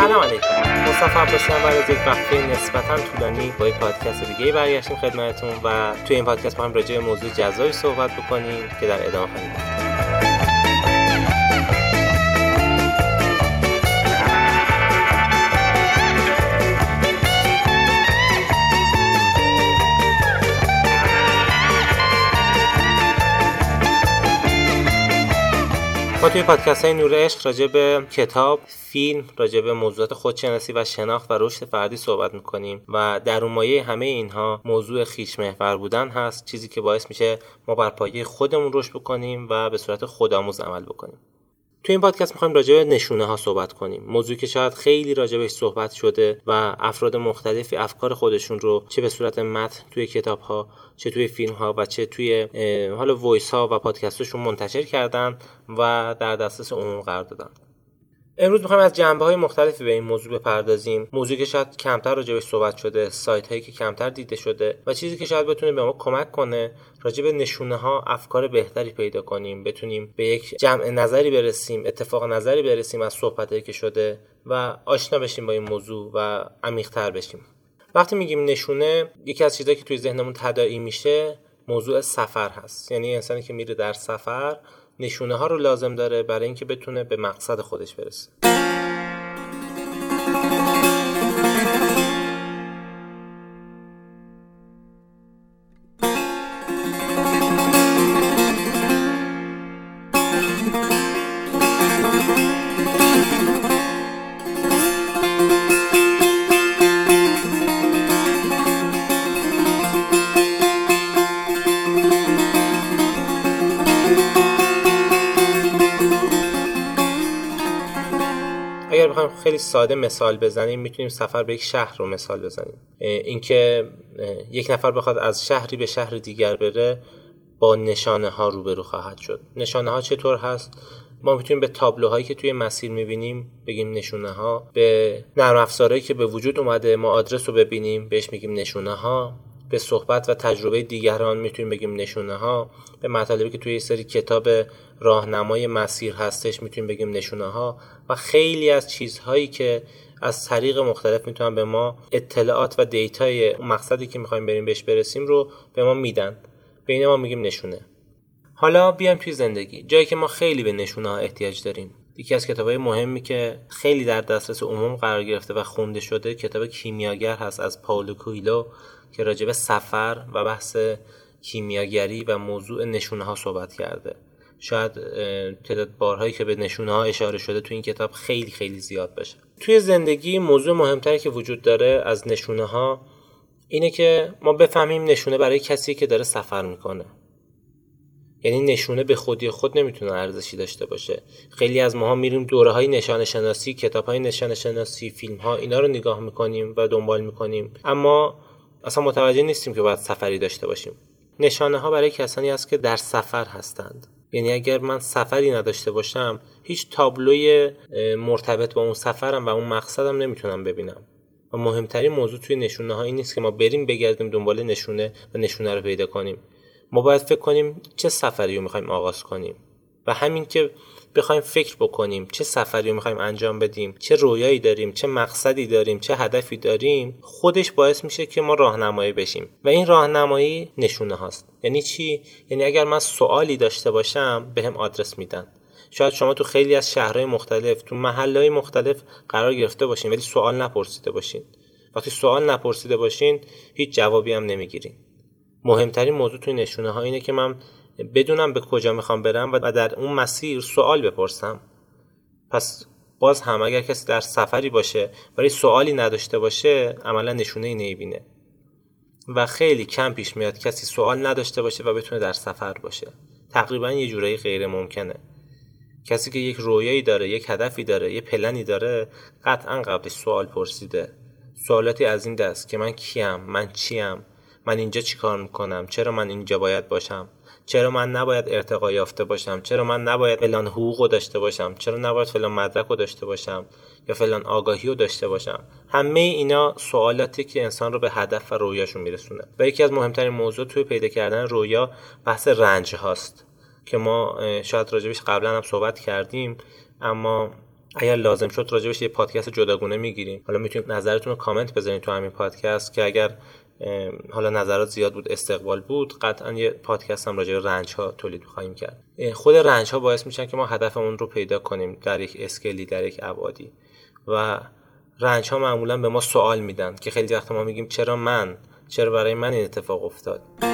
سلام علیکم. مصطفی عباسیان بعد از یک وقفه نسبتا طولانی با یک پادکست دیگه برگشتیم خدمتتون و توی این پادکست با هم راجع به موضوع جزایی صحبت بکنیم که در ادامه خواهیم ما توی پادکست های نور عشق راجع به کتاب، فیلم، راجع به موضوعات خودشناسی و شناخت و رشد فردی صحبت می‌کنیم و در مایه همه اینها موضوع خیش محور بودن هست چیزی که باعث میشه ما بر پایه خودمون رشد بکنیم و به صورت خودآموز عمل بکنیم. تو این پادکست می‌خوایم راجع به نشونه ها صحبت کنیم. موضوعی که شاید خیلی راجع بهش صحبت شده و افراد مختلفی افکار خودشون رو چه به صورت متن توی کتاب ها چه توی فیلم ها و چه توی حالا وایس ها و پادکستشون منتشر کردن و در دسترس عموم قرار دادن. امروز می‌خوایم از جنبه های مختلفی به این موضوع بپردازیم. موضوعی که شاید کمتر راجبش صحبت شده سایت هایی که کمتر دیده شده و چیزی که شاید بتونه به ما کمک کنه راجع به نشونه ها افکار بهتری پیدا کنیم بتونیم به یک جمع نظری برسیم اتفاق نظری برسیم از صحبت که شده و آشنا بشیم با این موضوع و عمیقتر بشیم. وقتی میگیم نشونه یکی از چیزهایی که توی ذهنمون تداعی میشه موضوع سفر هست. یعنی انسانی که میره در سفر نشونه ها رو لازم داره برای اینکه بتونه به مقصد خودش برسه. خیلی ساده مثال بزنیم می‌تونیم سفر به یک شهر رو مثال بزنیم. اینکه یک نفر بخواد از شهری به شهر دیگر بره با نشانه ها روبرو خواهد شد. نشانه ها چطور هست؟ ما می‌تونیم به تابلوهایی که توی مسیر می‌بینیم بگیم نشونه ها به نرم افزارهایی که به وجود اومده ما آدرس رو ببینیم بهش میگیم نشونه ها به صحبت و تجربه دیگران می‌تونیم بگیم نشونه ها به مطالبی که توی یه سری کتاب راهنمای مسیر هستش می‌تونیم بگیم نشونه ها و خیلی از چیزهایی که از طریق مختلف می‌تونن به ما اطلاعات و دیتای مقصدی که می‌خوایم بریم بهش برسیم رو به ما میدن. به اینه ما میگیم نشونه. حالا بیایم توی زندگی. جایی که ما خیلی به نشونه ها احتیاج داریم. یکی از کتابهای مهمی که خیلی در دسترس عموم قرار گرفته و خونده شده کتاب کیمیاگر هست از پاولو کویلو. که راجب سفر و بحث کیمیاگری و موضوع نشونه ها صحبت کرده. شاید تعداد بارهایی که به نشونه ها اشاره شده تو این کتاب خیلی خیلی زیاد باشه. توی زندگی موضوع مهمتری که وجود داره از نشونه ها اینه که ما بفهمیم نشونه برای کسی که داره سفر می‌کنه. یعنی نشونه به خودی خود نمی‌تونه ارزشی داشته باشه. خیلی از ماها میریم دوره های نشانه شناسی کتاب های نشانه شناسی فیلم ها اینا رو نگاه می‌کنیم و دنبال می‌کنیم. اما اصلا متوجه نیستیم که باید سفری داشته باشیم. نشانه ها برای کسانی است که در سفر هستند. یعنی اگر من سفری نداشته باشم هیچ تابلوی مرتبط با اون سفرم و اون مقصدم نمی‌تونم ببینم. و مهمترین موضوع توی نشونه ها این نیست که ما بریم بگردیم دنبال نشونه و نشونه رو پیدا کنیم. ما باید فکر کنیم چه سفری رو می‌خوایم آغاز کنیم. و همین که بخوایم فکر بکنیم چه سفری رو می‌خوایم انجام بدیم چه رویایی داریم چه مقصدی داریم چه هدفی داریم خودش باعث میشه که ما راهنمایی بشیم. و این راهنمایی نشونه هاست. یعنی چی؟ یعنی اگر من سوالی داشته باشم بهم به آدرس میدن. شاید شما تو خیلی از شهرهای مختلف تو محلهای مختلف قرار گرفته باشین ولی سوال نپرسیده باشین. وقتی سوال نپرسیده باشین هیچ جوابی هم نمی‌گیرین. مهمترین موضوع توی نشونه ها اینه که من بدونم به کجا می‌خوام برم و در اون مسیر سوال بپرسم. پس باز هم اگر کسی در سفری باشه ولی سوالی نداشته باشه عملا نشونه ای نمی‌بینه. و خیلی کم پیش میاد کسی سوال نداشته باشه و بتونه در سفر باشه. تقریبا یه جورایی غیر ممکنه. کسی که یک رویایی داره یک هدفی داره یه پلنی داره قطعا قبلش سوال پرسیده. سوالاتی از این دست که من کیم من چیم من اینجا چیکار می‌کنم چرا من اینجا باید باشم؟ چرا من نباید ارتقا یافته باشم؟ چرا من نباید فلان حقوق داشته باشم؟ چرا نباید فلان مدرک رو داشته باشم؟ یا فلان آگاهی رو داشته باشم؟ همه اینا سوالاتی که انسان رو به هدف و رویاشون میرسونه. و یکی از مهمترین موضوع توی پیدا کردن رویا بحث رنج هاست که ما شاید راجبش قبلا هم صحبت کردیم اما اگر لازم شد راجبش یه پادکست جداگونه می‌گیریم. حالا می‌تونید نظرتون رو کامنت بذارید تو همین پادکست که اگر حالا نظرات زیاد بود استقبال بود. قطعا یه پادکست هم راجع به رنج ها تولید خواهیم کرد. خود رنج ها باعث میشن که ما هدفمون رو پیدا کنیم در یک اسکلی در یک ابعادی. و رنج ها معمولا به ما سوال میدن که خیلی وقت ما میگیم چرا من؟ چرا برای من این اتفاق افتاد؟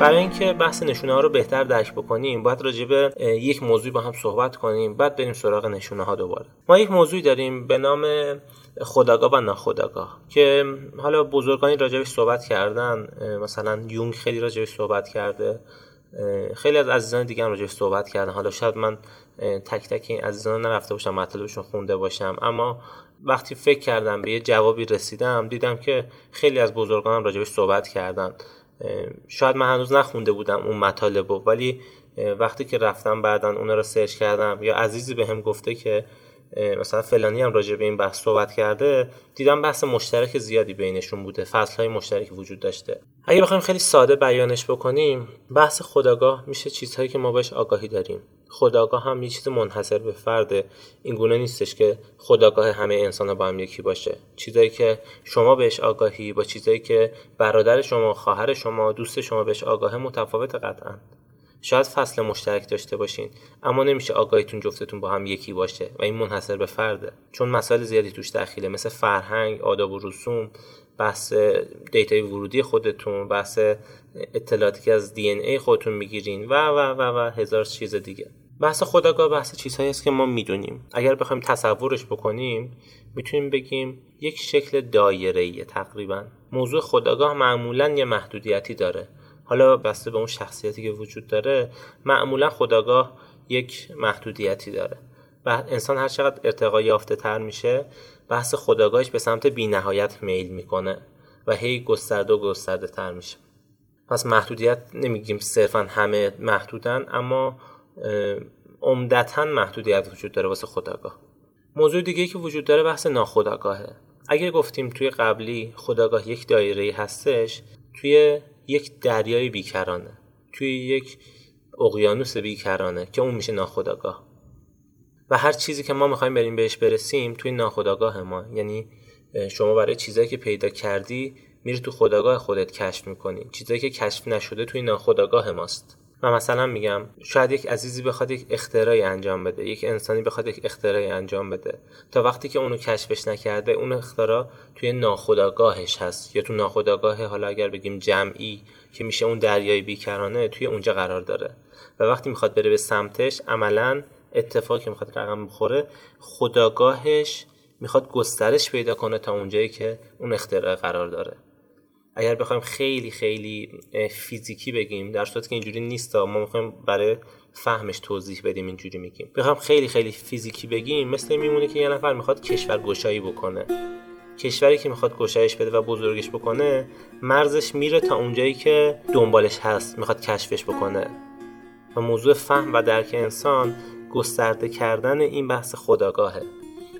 بحث نشونه ها رو بهتر درک بکنیم باید راجع به یک موضوع با هم صحبت کنیم بعد بریم سراغ نشونه ها دوباره. ما یک موضوعی داریم به نام خداگاه و ناخداگاه که حالا بزرگانی راجبش صحبت کردن مثلا یونگ خیلی راجبش صحبت کرده. خیلی از عزیزان دیگه هم راجبش صحبت کردن. حالا شاید من تک تک این عزیزان نرفته باشم مطلبشون خونده باشم. اما وقتی فکر کردم به یه جوابی رسیدم دیدم که خیلی از بزرگان راجبش صحبت کردن. شاید من هنوز نخونده بودم اون مطالب ولی وقتی که رفتم بعدا اون رو سرچ کردم یا عزیزی به هم گفته که مثلا فلانی هم راجع به این بحث صحبت کرده دیدم بحث مشترک زیادی بینشون بوده فصل های مشترکی وجود داشته. اگه بخوایم خیلی ساده بیانش بکنیم بحث خداگاه میشه چیزهایی که ما بهش آگاهی داریم. خداگاه هم یه چیز منحصر به فرده. این گونه نیستش که خداگاه همه انسان ها با هم یکی باشه. چیزایی که شما بهش آگاهی با چیزایی که برادر شما خواهر شما دوست شما بهش آگاه متفاوت قطعا. شاید فصل مشترک داشته باشین اما نمیشه آگاهیتون جفتتون با هم یکی باشه و این منحصر به فرده. چون مسائل زیادی توش دخیله مثل فرهنگ آداب و رسوم بحث دیتای ورودی خودتون بحث اطلاعاتی که از دی ای خودتون می‌گیرین و و و و هزار چیز دیگه. بحث خداگاه بحث چیزهایی است که ما می‌دونیم. اگر بخوایم تصورش بکنیم می‌تونیم بگیم یک شکل دایره تقریبا. موضوع خداگاه معمولا یه محدودیتی داره. حالا بسته به اون شخصیتی که وجود داره معمولا خداگاه یک محدودیتی داره. و انسان هر چقدر ارتقا یافته تر میشه بحث خداگاهش به سمت بینهایت میل می‌کنه و هی گسترده و گسترده تر میشه. پس محدودیت نمیگیم صرفا همه محدودن اما عمدتا محدودیت وجود داره واسه خداگاه موضوع دیگه که وجود داره بحث ناخداگاهه اگر گفتیم توی قبلی خداگاه یک دایره هستش توی یک دریای بیکرانه توی یک اقیانوس بیکرانه که اون میشه ناخداگاه و هر چیزی که ما می‌خوایم بریم بهش برسیم توی ناخداگاه ما. یعنی شما برای چیزایی که پیدا کردی میری تو خداگاه خودت کشف می‌کنی. چیزایی که کشف نشده توی ناخداگاه ماست. و مثلا میگم شاید یک عزیزی بخواد یک اختراعی انجام بده یک انسانی بخواد یک اختراعی انجام بده. تا وقتی که اونو کشفش نکرده اون اختراع توی ناخودآگاهش هست. یا تو ناخودآگاه حالا اگر بگیم جمعی که میشه اون دریای بیکرانه توی اونجا قرار داره. و وقتی می‌خواد بره به سمتش عملا اتفاقی که می‌خواد رقم بخوره خداگاهش می‌خواد گسترش پیدا کنه تا اونجایی که اون اختراع قرار داره. اگر بخوایم خیلی خیلی فیزیکی بگیم در صورتی که اینجوری نیست ما می‌خوایم برای فهمش توضیح بدیم اینجوری میگیم. بخوایم خیلی خیلی فیزیکی بگیم مثل میمونه که یه نفر می‌خواد کشور گشایی بکنه. کشوری که می‌خواد گشایش بده و بزرگش بکنه مرزش میره تا اونجایی که دنبالش هست می‌خواد کشفش بکنه. و موضوع فهم و درک انسان گسترده کردن این بحث خداگاهه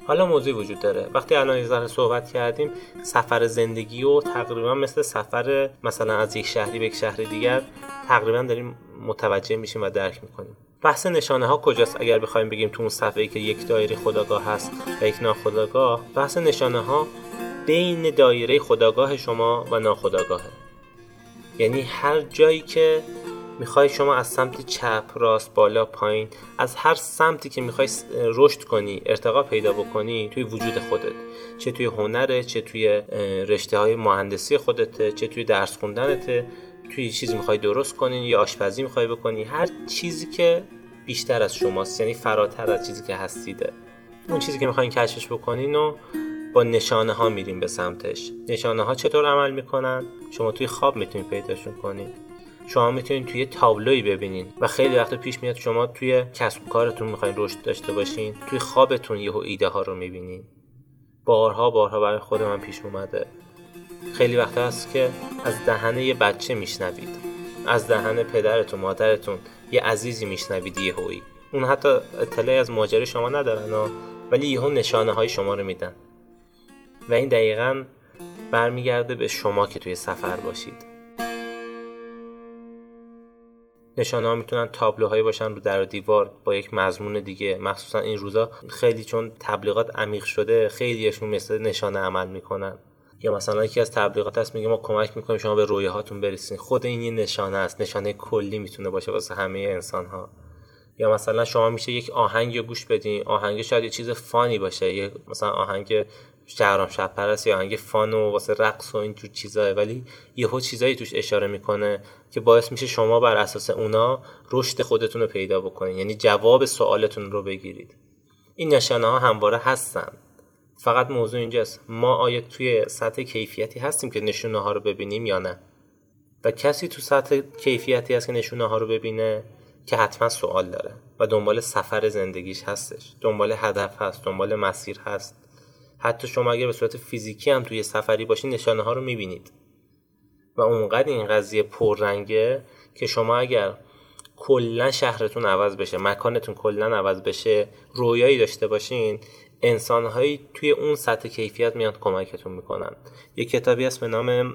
حالا موضوع وجود داره. وقتی الان یه صحبت کردیم سفر زندگی و تقریبا مثل سفر مثلا از یک شهری به یک شهر دیگر تقریبا داریم متوجه میشیم و درک می‌کنیم. بحث نشانه ها کجاست؟ اگر بخوایم بگیم تو اون صفحه ای که یک دایره خداگاه هست و یک ناخداگاه بحث نشانه ها بین دایره خداگاه شما و ناخداگاهه. یعنی هر جایی که می‌خوای شما از سمت چپ راست بالا پایین از هر سمتی که می‌خوای رشد کنی ارتقا پیدا بکنی توی وجود خودت. چه توی هنره چه توی رشته های مهندسی خودته چه توی درس خوندنته توی چیزی می‌خوای درست کنی یا آشپزی می‌خوای بکنی. هر چیزی که بیشتر از شماست یعنی فراتر از چیزی که هستیده. اون چیزی که می‌خواین کشفش بکنین و با نشانه ها میریم به سمتش. نشانه ها چطور عمل می‌کنن؟ شما توی خواب می‌تونید پیداشون کنین. شما می‌تونید توی تابلوی ببینین و خیلی وقت پیش میاد شما توی کسب کارتون می‌خواین رشد داشته باشین توی خوابتون یهو ایده ها رو می‌بینین. بارها بارها برای خود من پیش اومده. خیلی وقت هست که از دهن یه بچه میشنوید. از دهن پدرتون مادرتون یه عزیزی میشنوید یهویی اون حتی اطلاعی از ماجرای شما ندارن ولی یهو نشانه های شما رو میدن. و این دقیقا برمیگرده به شما که توی سفر باشید. نشانه ها می‌تونن تابلوهایی باشن رو در و دیوار با یک مضمون دیگه. مخصوصا این روزا خیلی چون تبلیغات عمیق شده خیلیشون مثل نشانه عمل می‌کنن. یا مثلا یکی از تبلیغات هست میگه ما کمک می‌کنیم شما به رویاهاتون برسین. خود این یه نشانه است. نشانه کلی می‌تونه باشه واسه همه انسان ها یا مثلا شما میشه یک آهنگ گوش بدین. آهنگ شاید یه چیز فانی باشه. یه مثلا آهنگ شهرام شب پرست یا آهنگ فان و واسه رقص و اینجور چیزای ولی یهو چیزایی توش اشاره می‌کنه که باعث میشه شما بر اساس اونا رشد خودتون رو پیدا بکنین. یعنی جواب سوالتون رو بگیرید. این نشانه ها همواره هستن. فقط موضوع اینجاست. ما آیا توی سطح کیفیتی هستیم که نشونه ها رو ببینیم یا نه؟ و کسی تو سطح کیفیتی هست که نشونه ها رو ببینه که حتما سوال داره و دنبال سفر زندگیش هستش. دنبال هدف هست. دنبال مسیر هست. حتی شما اگر به صورت فیزیکی هم توی سفری باشین نشانه ها رو می‌بینید. و اونقدر این قضیه پررنگه که شما اگر کلا شهرتون عوض بشه مکانتون کلا عوض بشه رویایی داشته باشین انسانهایی توی اون سطح کیفیت میاد کمکتون می‌کنن. یه کتابی هست به نام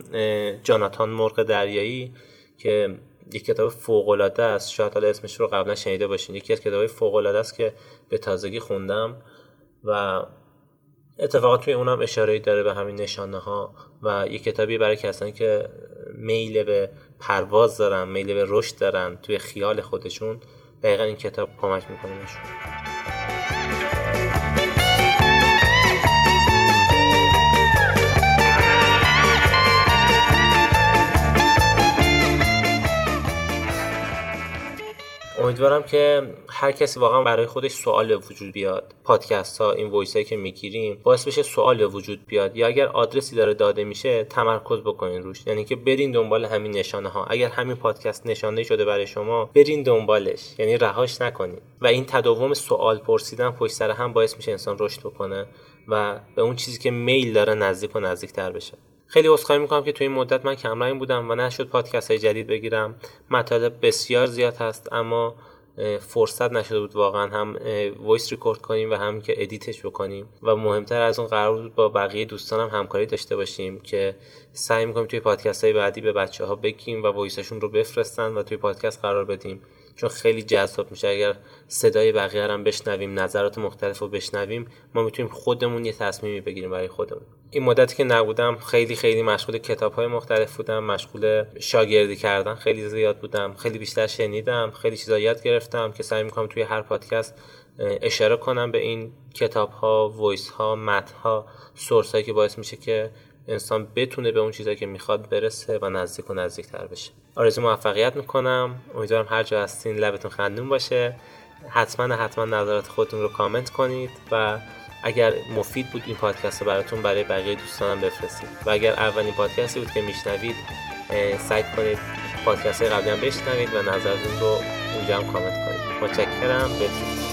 جاناتان مرغ دریایی که یک کتاب فوق العاده است. شاید حالا اسمش رو قبلا شنیده باشین. یکی از کتابهای فوق العاده است که به تازگی خوندم و اتفاقا توی اونم اشاره داره به همین نشانه ها و یک کتابی برای کسانی که میل به پرواز دارن میل به رشد دارن توی خیال خودشون دقیقا این کتاب کمک می‌کنه نشون امیدوارم که هر کسی واقعا برای خودش سوال به وجود بیاد. پادکست ها این voice که می‌گیریم باعث بشه سوال به وجود بیاد. یا اگر آدرسی داره داده میشه تمرکز بکنین روش. یعنی که برین دنبال همین نشانه ها اگر همین پادکست نشانه شده برای شما برین دنبالش. یعنی رهاش نکنین. و این تداوم سوال پرسیدن پشت سر هم باعث میشه انسان رشد بکنه و به اون چیزی که میل داره نزدیک و نزدیکتر بشه. خیلی عذرخواهی می‌کنم که تو این مدت من کمرنگ بودم و نشد پادکست های جدید بگیرم. مطالب بسیار زیاد هست اما فرصت نشده بود واقعا هم voice record کنیم و هم که edit ش بکنیم. و مهمتر از اون قرار بود با بقیه دوستانم همکاری داشته باشیم که سعی می‌کنیم توی پادکست های بعدی به بچه ها بگیم و voice شون رو بفرستن و توی پادکست قرار بدیم. چون خیلی جذاب میشه. اگر صدای بقیه هم بشنویم نظرات مختلف رو بشنویم ما می‌تونیم خودمون یه تصمیمی بگیریم برای خودمون. این مدتی که نبودم خیلی خیلی مشغول کتاب های مختلف بودم مشغول شاگردی کردن خیلی زیاد بودم. خیلی بیشتر شنیدم خیلی چیزا یاد گرفتم که سعی می‌کنم توی هر پادکست اشاره کنم به این کتاب ها voice ها متن ها source هایی که باعث میشه که انسان بتونه به اون چیزایی که می‌خواد برسه و نزدیک و نزدیکتر بشه. آرزو موفقیت می‌کنم. امیدوارم هر جا هستین لبتون خندون باشه. حتما حتما نظرات خودتون رو کامنت کنید و اگر مفید بود این پادکست رو براتون برای بقیه دوستانم بفرستید. و اگر اولین پادکستی بود که میشنوید سعی کنید پادکست قبلی هم بشنوید و نظرتون رو اونجا هم کامنت کنید. متشکرم. بدرود